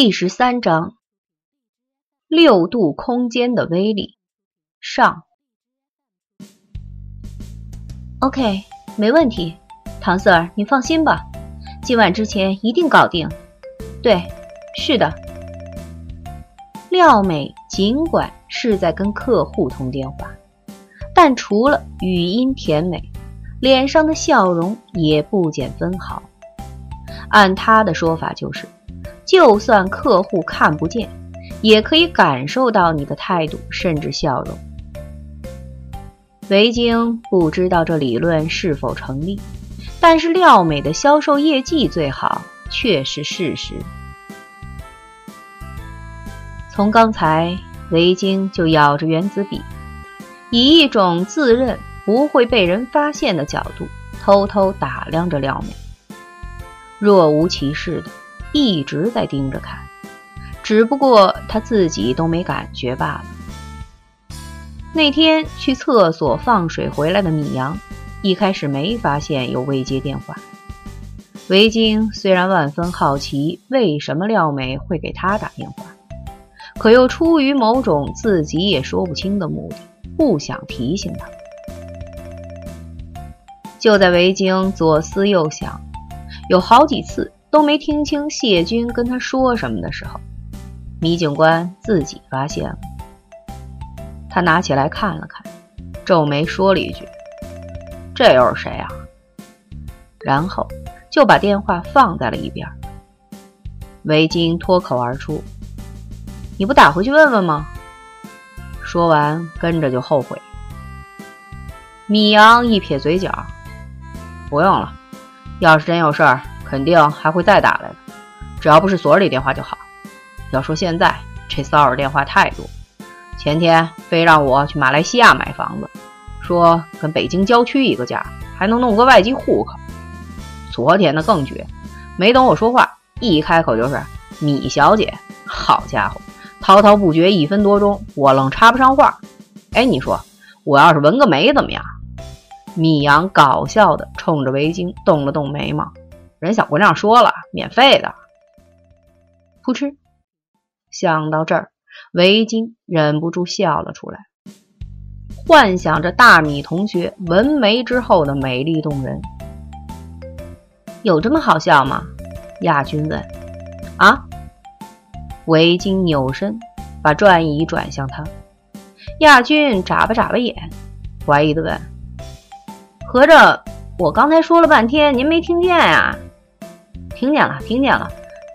第十三章：六度空间的威力上。OK，没问题，唐 Sir，你放心吧，今晚之前一定搞定。对，是的。廖美尽管是在跟客户通电话，但除了语音甜美，脸上的笑容也不减分毫。按他的说法，就是，就算客户看不见，也可以感受到你的态度，甚至笑容。维京不知道这理论是否成立，但是廖美的销售业绩最好，却是事实。从刚才，维京就咬着原子笔，以一种自认不会被人发现的角度，偷偷打量着廖美，若无其事的一直在盯着看，只不过他自己都没感觉罢了。那天去厕所放水回来的米阳，一开始没发现有未接电话。维京虽然万分好奇为什么廖美会给他打电话。可又出于某种自己也说不清的目的，不想提醒他。就在维京左思右想，有好几次都没听清谢军跟他说什么的时候，米警官自己发现了。他拿起来看了看，皱眉说了一句：“这又是谁啊？”然后就把电话放在了一边。维京脱口而出。你不打回去问问吗？说完，跟着就后悔。米阳一撇嘴角，不用了。要是真有事儿，肯定还会再打来的。只要不是所里电话就好。要说现在这骚扰电话太多，前天非让我去马来西亚买房子，说跟北京郊区一个价，还能弄个外籍户口。昨天的更绝，没等我说话，一开口就是米小姐。好家伙！滔滔不绝一分多钟，我愣插不上话。哎，你说我要是纹个眉怎么样？米阳搞笑的冲着维京动了动眉毛。人小姑娘说了，免费的。噗嗤，想到这儿，维京忍不住笑了出来，幻想着大米同学纹眉之后的美丽动人。有这么好笑吗？亚军问。啊？维京扭身，把转椅转向他。亚军眨巴眨巴眼，怀疑的问：“合着我刚才说了半天，您没听见呀？”“听见了，听见了，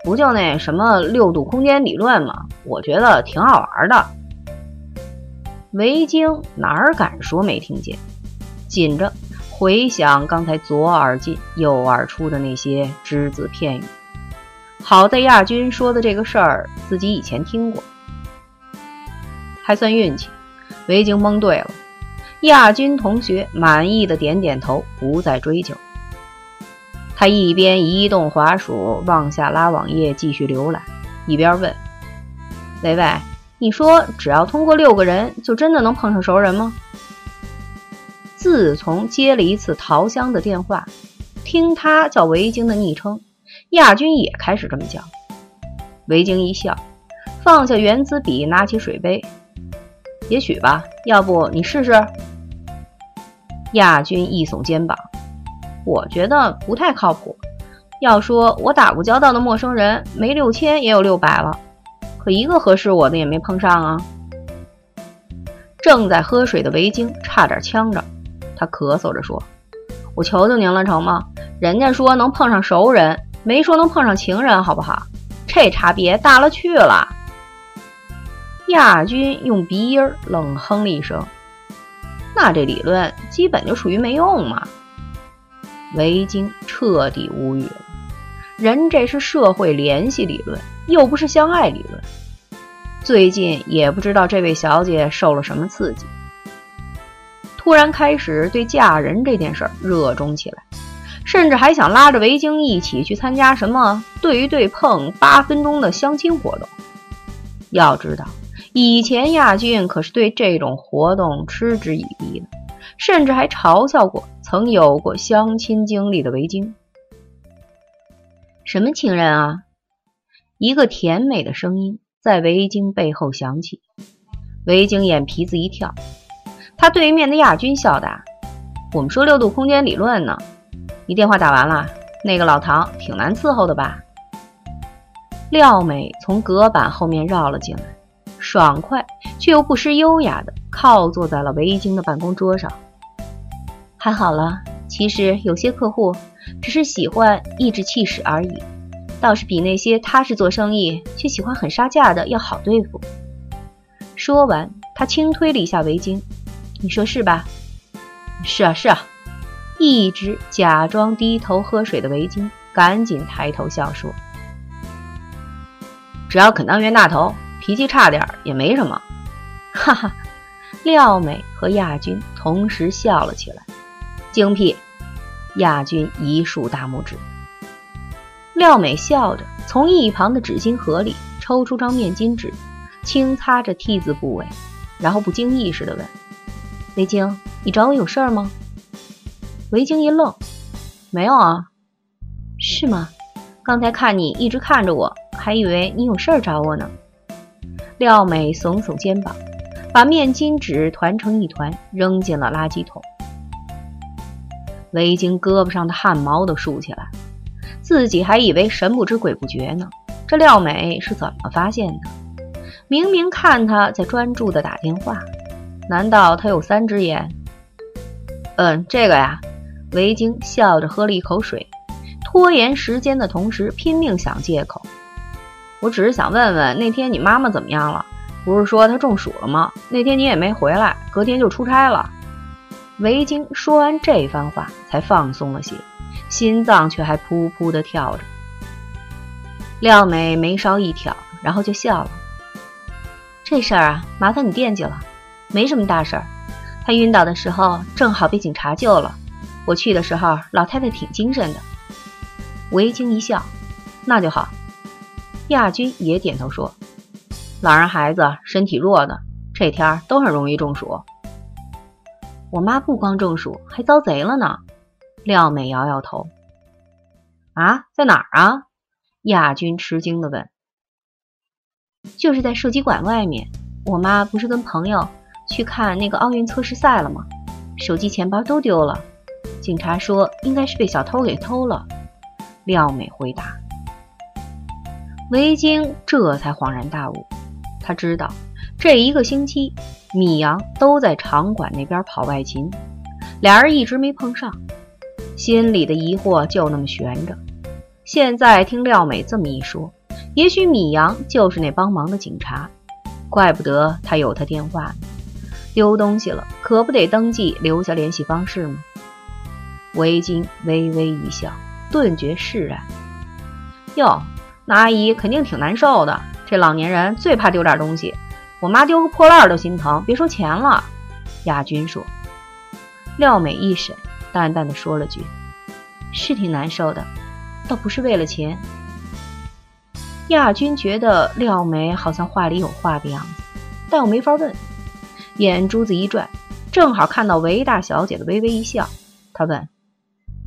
不就那什么六度空间理论吗？我觉得挺好玩的。”维京哪儿敢说没听见？紧着回想刚才左耳进右耳出的那些只字片语。好在亚军说的这个事儿，自己以前听过，还算运气。维京蒙对了，亚军同学满意的点点头，不再追究。他一边移动滑鼠往下拉网页继续浏览，一边问：“喂喂，你说只要通过六个人，就真的能碰上熟人吗？”自从接了一次桃香的电话，听他叫维京的昵称。亚军也开始这么叫，维京一笑，放下原子笔，拿起水杯。也许吧，要不你试试？亚军一耸肩膀，我觉得不太靠谱。要说我打过交道的陌生人，没六千也有六百了，可一个合适我的也没碰上啊。正在喝水的维京差点呛着，他咳嗽着说：“我求求您了，成吗？人家说能碰上熟人。”没说能碰上情人，好不好？这差别大了去了。亚军用鼻音冷哼了一声：“那这理论基本就属于没用嘛。”维京彻底无语了。人这是社会联系理论，又不是相爱理论。最近也不知道这位小姐受了什么刺激，突然开始对嫁人这件事热衷起来。甚至还想拉着维京一起去参加什么对对碰八分钟的相亲活动。要知道，以前亚军可是对这种活动嗤之以鼻的，甚至还嘲笑过曾有过相亲经历的维京。什么情人啊？一个甜美的声音在维京背后响起。维京眼皮子一跳，他对面的亚军笑答：“我们说六度空间理论呢。你电话打完了？那个老唐挺难伺候的吧？”廖美从隔板后面绕了进来，爽快却又不失优雅的靠坐在了维京的办公桌上。还好了，其实有些客户只是喜欢颐指气使而已，倒是比那些踏实做生意却喜欢狠杀价的要好对付。说完，他轻推了一下围巾，“你说是吧？”“是啊，是啊。”一直假装低头喝水的围巾赶紧抬头笑说：“只要肯当冤大头，脾气差点也没什么。”哈哈，廖美和亚军同时笑了起来。精辟！亚军一竖大拇指。廖美笑着从一旁的纸巾盒里抽出张面巾纸。轻擦着 T 字部位，然后不经意识的问：“维京，你找我有事儿吗？”维京一愣：“没有啊，是吗？刚才看你一直看着我，还以为你有事儿找我呢。”廖美耸耸肩膀，把面巾纸团成一团，扔进了垃圾桶。维京胳膊上的汗毛都竖起来，自己还以为神不知鬼不觉呢。这廖美是怎么发现的？明明看他在专注的打电话，难道他有三只眼？嗯，这个呀，维京笑着喝了一口水，拖延时间的同时拼命想借口。我只是想问问，那天你妈妈怎么样了？不是说她中暑了吗？那天你也没回来，隔天就出差了。维京说完这番话，才放松了些，心脏却还噗噗的跳着。廖美眉梢一挑，然后就笑了。这事儿啊，麻烦你惦记了，没什么大事儿。他晕倒的时候正好被警察救了，我去的时候老太太挺精神的。维京一笑，那就好。亚军也点头说：“老人孩子身体弱的，这天儿都很容易中暑。我妈不光中暑，还遭贼了呢。”廖美摇摇头。啊，在哪儿啊？亚军吃惊地问。就是在射击馆外面，我妈不是跟朋友去看那个奥运测试赛了吗？手机、钱包都丢了，警察说应该是被小偷给偷了。廖美回答。维京这才恍然大悟，他知道这一个星期米阳都在场馆那边跑外勤，俩人一直没碰上，心里的疑惑就那么悬着。现在听廖美这么一说。也许米阳就是那帮忙的警察，怪不得他有他电话。丢东西了，可不得登记留下联系方式吗？维京微微一笑，顿觉释然。哟，那阿姨肯定挺难受的。这老年人最怕丢点东西，我妈丢个破烂都心疼，别说钱了。亚军说。廖美一审，淡淡的说了句：“是挺难受的，倒不是为了钱。”亚军觉得廖梅好像话里有话的样子，但又没法问。眼珠子一转，正好看到韦大小姐的微微一笑。他问：“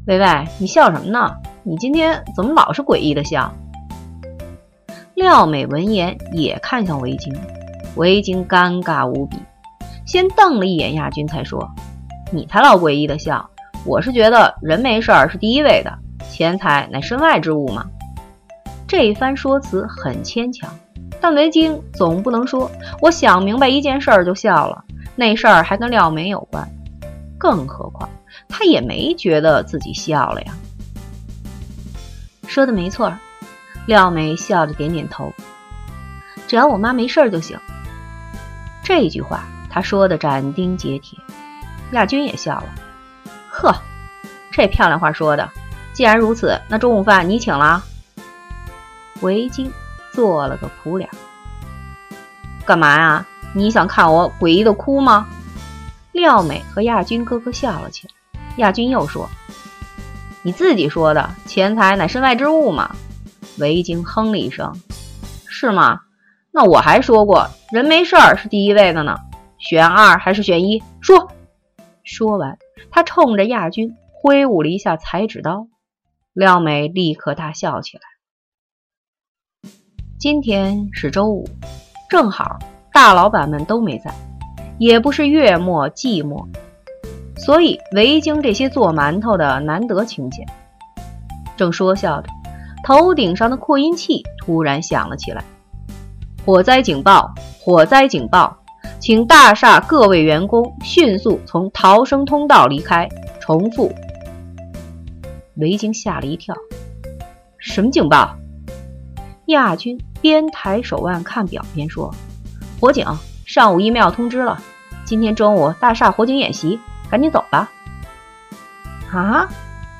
薇薇，你笑什么呢？你今天怎么老是诡异的笑？”廖美闻言也看向维京，维京尴尬无比，先瞪了一眼亚军，才说：“你才老诡异的笑，我是觉得人没事儿是第一位的，钱财乃身外之物嘛。”这一番说辞很牵强，但维京总不能说我想明白一件事儿就笑了，那事儿还跟廖梅有关。更何况他也没觉得自己笑了呀。说的没错，廖梅笑着点点头。只要我妈没事儿就行。这句话他说的斩钉截铁。亚军也笑了，呵，这漂亮话说的。既然如此，那中午饭你请了。维京做了个苦脸，干嘛呀？你想看我诡异的哭吗？廖美和亚军咯咯笑了起来。亚军又说：“你自己说的，钱财乃身外之物嘛。”维京哼了一声：“是吗？那我还说过，人没事儿是第一位的呢。选二还是选一？说。”说完，他冲着亚军挥舞了一下裁纸刀。廖美立刻大笑起来。今天是周五，正好大老板们都没在，也不是月末季末，所以维京这些做馒头的难得清闲。正说笑着，头顶上的扩音器突然响了起来：“火灾警报！火灾警报！请大厦各位员工迅速从逃生通道离开。”重复。维京吓了一跳：“什么警报？”亚军边抬手腕看表边说：“火警，上午 email 通知了，今天中午大厦火警演习，赶紧走吧。”啊，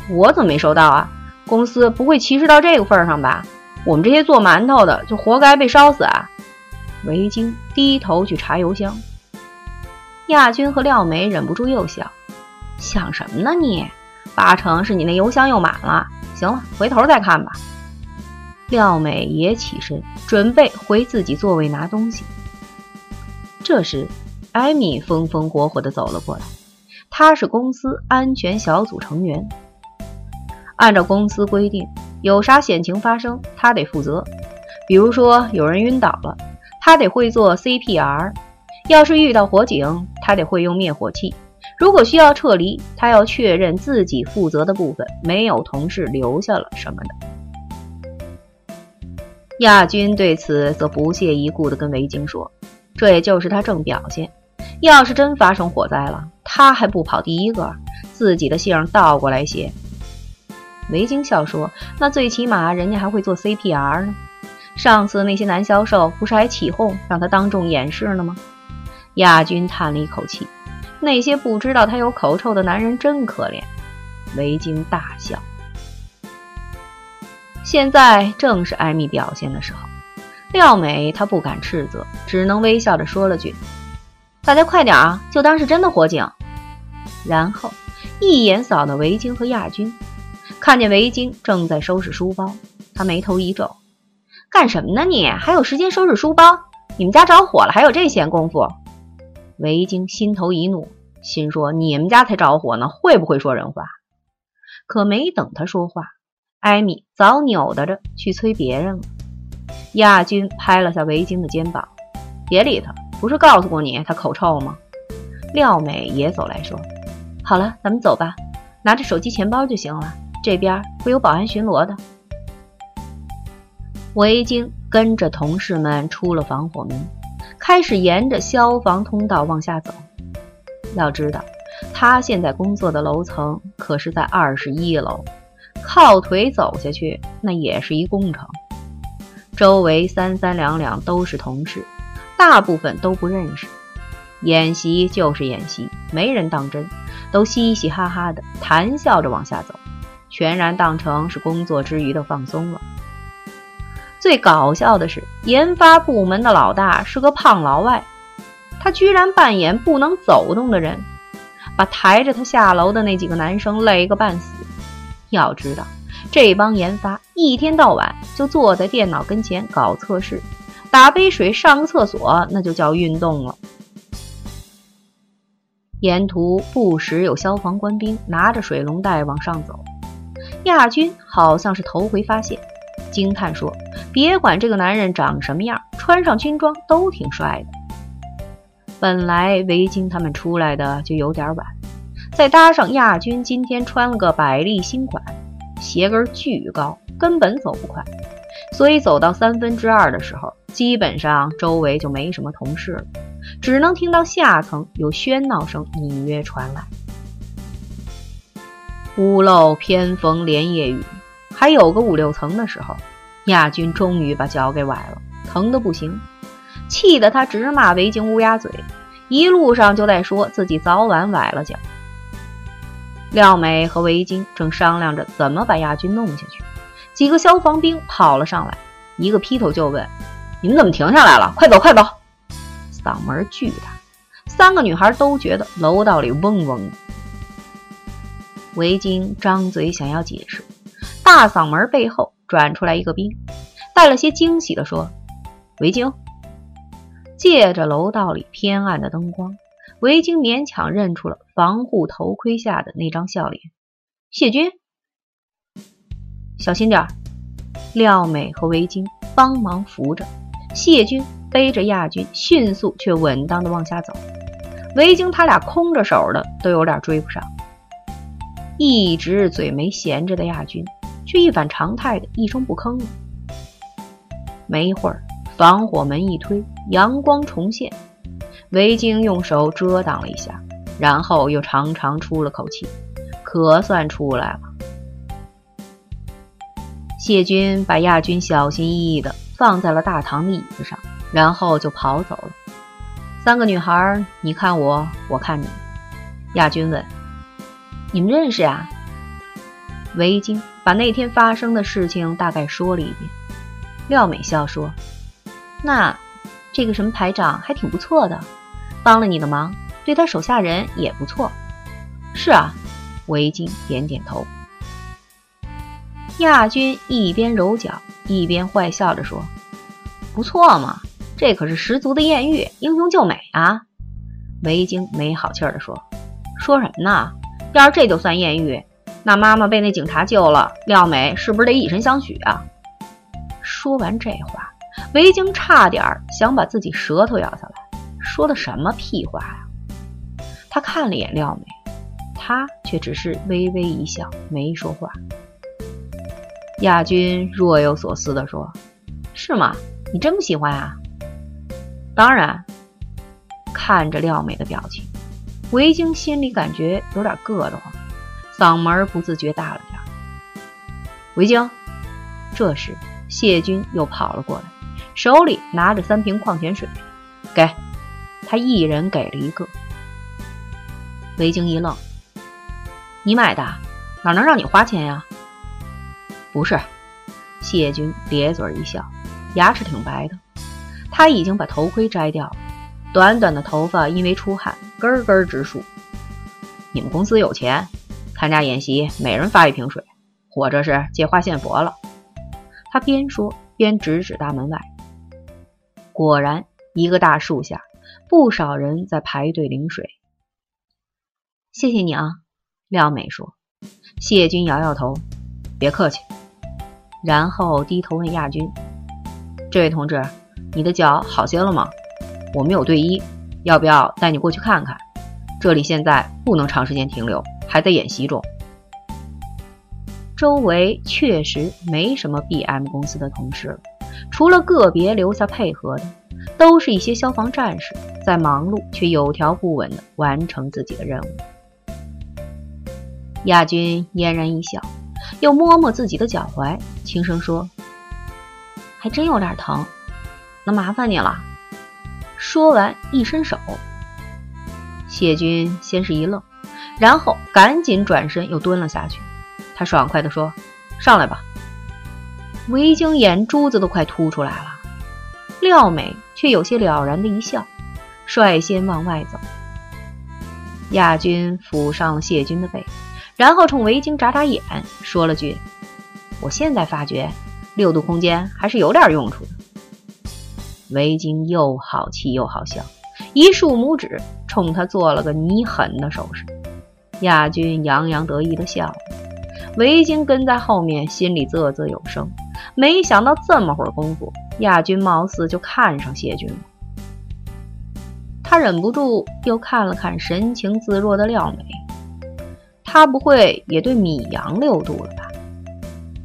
我怎么没收到啊？公司不会歧视到这个份上吧？我们这些做馒头的就活该被烧死啊！维京低头去查邮箱，亚军和廖梅忍不住又笑：“想什么呢你？八成是你那邮箱又满了。行了，回头再看吧。”廖美也起身，准备回自己座位拿东西。这时，艾米风风火火地走了过来。她是公司安全小组成员。按照公司规定，有啥险情发生，她得负责。比如说有人晕倒了，他得会做 CPR；要是遇到火警，他得会用灭火器；如果需要撤离，他要确认自己负责的部分没有同事留下了什么的。亚军对此则不屑一顾地跟维京说：“这也就是他正表现。要是真发生火灾了，他还不跑第一个，自己的姓倒过来写。”维京笑说：“那最起码人家还会做 CPR 呢。上次那些男销售不是还起哄让他当众演示了吗？”亚军叹了一口气：“那些不知道他有口臭的男人真可怜。”维京大笑。现在正是艾米表现的时候，廖美她不敢斥责，只能微笑着说了句：“大家快点啊，就当是真的火警。”然后一眼扫到维京和亚军，看见维京正在收拾书包，他眉头一皱：“干什么呢你？还有时间收拾书包？你们家着火了，还有这闲工夫？”维京心头一怒，心说：“你们家才着火呢，会不会说人话？”可没等他说话。艾米早扭打着去催别人了。亚军拍了下维京的肩膀：“别理他，不是告诉过你他口臭吗？”廖美也走来说：“好了，咱们走吧，拿着手机、钱包就行了。这边会有保安巡逻的。”维京跟着同事们出了防火门，开始沿着消防通道往下走。要知道，他现在工作的楼层可是在二十一楼。靠腿走下去，那也是一工程。周围三三两两都是同事，大部分都不认识。演习就是演习，没人当真，都嘻嘻哈哈的谈笑着往下走，全然当成是工作之余的放松了。最搞笑的是，研发部门的老大是个胖老外，他居然扮演不能走动的人，把抬着他下楼的那几个男生累个半死。要知道，这帮研发一天到晚就坐在电脑跟前搞测试，打杯水、上个厕所，那就叫运动了。沿途不时有消防官兵拿着水龙带往上走。亚军好像是头回发现，惊叹说：“别管这个男人长什么样，穿上军装都挺帅的。”本来维京他们出来的就有点晚。再搭上亚军今天穿了个百丽新款，鞋跟巨高，根本走不快，所以走到三分之二的时候，基本上周围就没什么同事了，只能听到下层有喧闹声隐约传来。屋漏偏逢连夜雨，还有个五六层的时候，亚军终于把脚给崴了，疼得不行，气得他直骂维京乌鸦嘴，一路上就在说自己早晚崴了脚。廖美和维京正商量着怎么把亚军弄下去，几个消防兵跑了上来，一个劈头就问：“你们怎么停下来了？快走，快走！”嗓门巨大，三个女孩都觉得楼道里嗡嗡的。维京张嘴想要解释，大嗓门背后转出来一个兵，带了些惊喜地说：“维京。”借着楼道里偏暗的灯光。维京勉强认出了防护头盔下的那张笑脸，谢军，小心点。廖美和维京帮忙扶着，谢军背着亚军，迅速却稳当的往下走。维京他俩空着手的，都有点追不上。一直嘴没闲着的亚军，却一反常态的一声不吭了。没一会儿，防火门一推，阳光重现。维京用手遮挡了一下，然后又长长出了口气，可算出来了。谢军把亚军小心翼翼地放在了大堂的椅子上，然后就跑走了。三个女孩，你看我，我看你。亚军问：“你们认识呀？”维京把那天发生的事情大概说了一遍。廖美笑说：“那这个什么排长还挺不错的，帮了你的忙，对他手下人也不错。”是啊，维京点点头。亚军一边揉脚一边坏笑着说：“不错嘛，这可是十足的艳遇，英雄救美啊！”维京没好气儿地说：“说什么呢？要是这就算艳遇，那妈妈被那警察救了，廖美是不是得以身相许啊？”说完这话，维京差点想把自己舌头咬下来。说的什么屁话呀？他看了一眼廖美，她却只是微微一笑，没说话。亚军若有所思地说：“是吗？你这么喜欢啊？”当然。看着廖美的表情，维京心里感觉有点硌得慌，嗓门不自觉大了点。维京，这时谢军又跑了过来，手里拿着三瓶矿泉水，给他一人给了一个。维京一愣：“你买的？哪能让你花钱呀？”不是，谢军咧嘴一笑，牙齿挺白的。他已经把头盔摘掉了，短短的头发因为出汗根根直竖。你们公司有钱，参加演习每人发一瓶水，或者是借花献佛了。他边说边指指大门外。果然，一个大树下，不少人在排队领水。谢谢你啊，廖美说。谢军摇摇头，别客气。然后低头问亚军：“这位同志，你的脚好些了吗？我们有队医，要不要带你过去看看？这里现在不能长时间停留，还在演习中。”周围确实没什么 B.M 公司的同事，除了个别留下配合的，都是一些消防战士，在忙碌却有条不紊地完成自己的任务。亚军嫣然一笑。又摸摸自己的脚踝，轻声说：“还真有点疼，那麻烦你了。”说完，一伸手。谢军先是一愣，然后赶紧转身又蹲了下去。他爽快地说：“上来吧。”维京眼珠子都快凸出来了，廖美却有些了然的一笑，率先往外走。亚军抚上了谢军的背。然后冲维京眨眨眼，说了句：“我现在发觉六度空间还是有点用处的。”维京又好气又好笑，一竖拇指冲他做了个你狠的手势。亚军洋洋得意的笑，维京跟在后面，心里啧啧有声。没想到这么会儿功夫，亚军貌似就看上谢军了。他忍不住又看了看神情自若的廖美。他不会也对米阳六度了吧？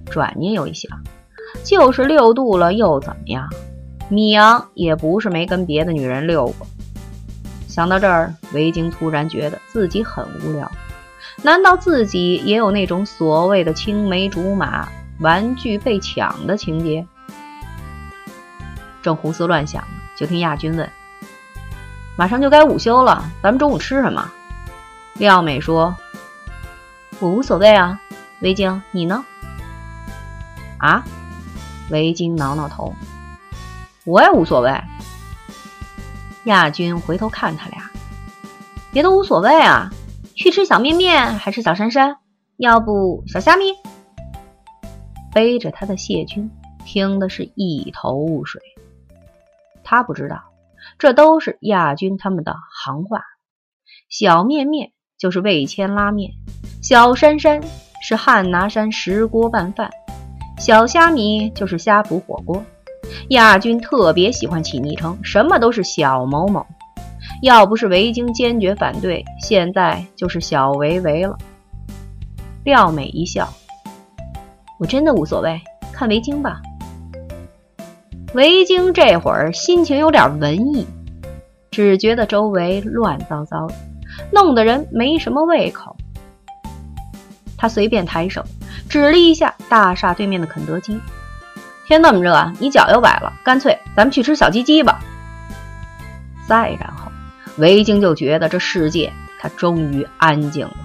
转念又一想，就是六度了又怎么样？米阳也不是没跟别的女人六过。想到这儿，维京突然觉得自己很无聊。难道自己也有那种所谓的青梅竹马、玩具被抢的情节？正胡思乱想，就听亚军问：“马上就该午休了，咱们中午吃什么？”廖美说。我无所谓啊，维京，你呢？啊？维京挠挠头，我也无所谓。亚军回头看他俩，别都无所谓啊，去吃小面面还是小珊珊？要不小虾米？背着他的谢军听的是一头雾水，他不知道，这都是亚军他们的行话。小面面就是味千拉面。小珊珊是汉拿山石锅拌饭，小虾米就是虾脯火锅，亚军特别喜欢起昵称，什么都是小某某。要不是维京坚决反对，现在就是小维维了。廖美一笑：“我真的无所谓，看维京吧。”维京这会儿心情有点文艺，只觉得周围乱糟糟的，弄得人没什么胃口。他随便抬手指了一下大厦对面的肯德基。天那么热，你脚又崴了，干脆咱们去吃小鸡鸡吧。再然后，维京就觉得这世界他终于安静了。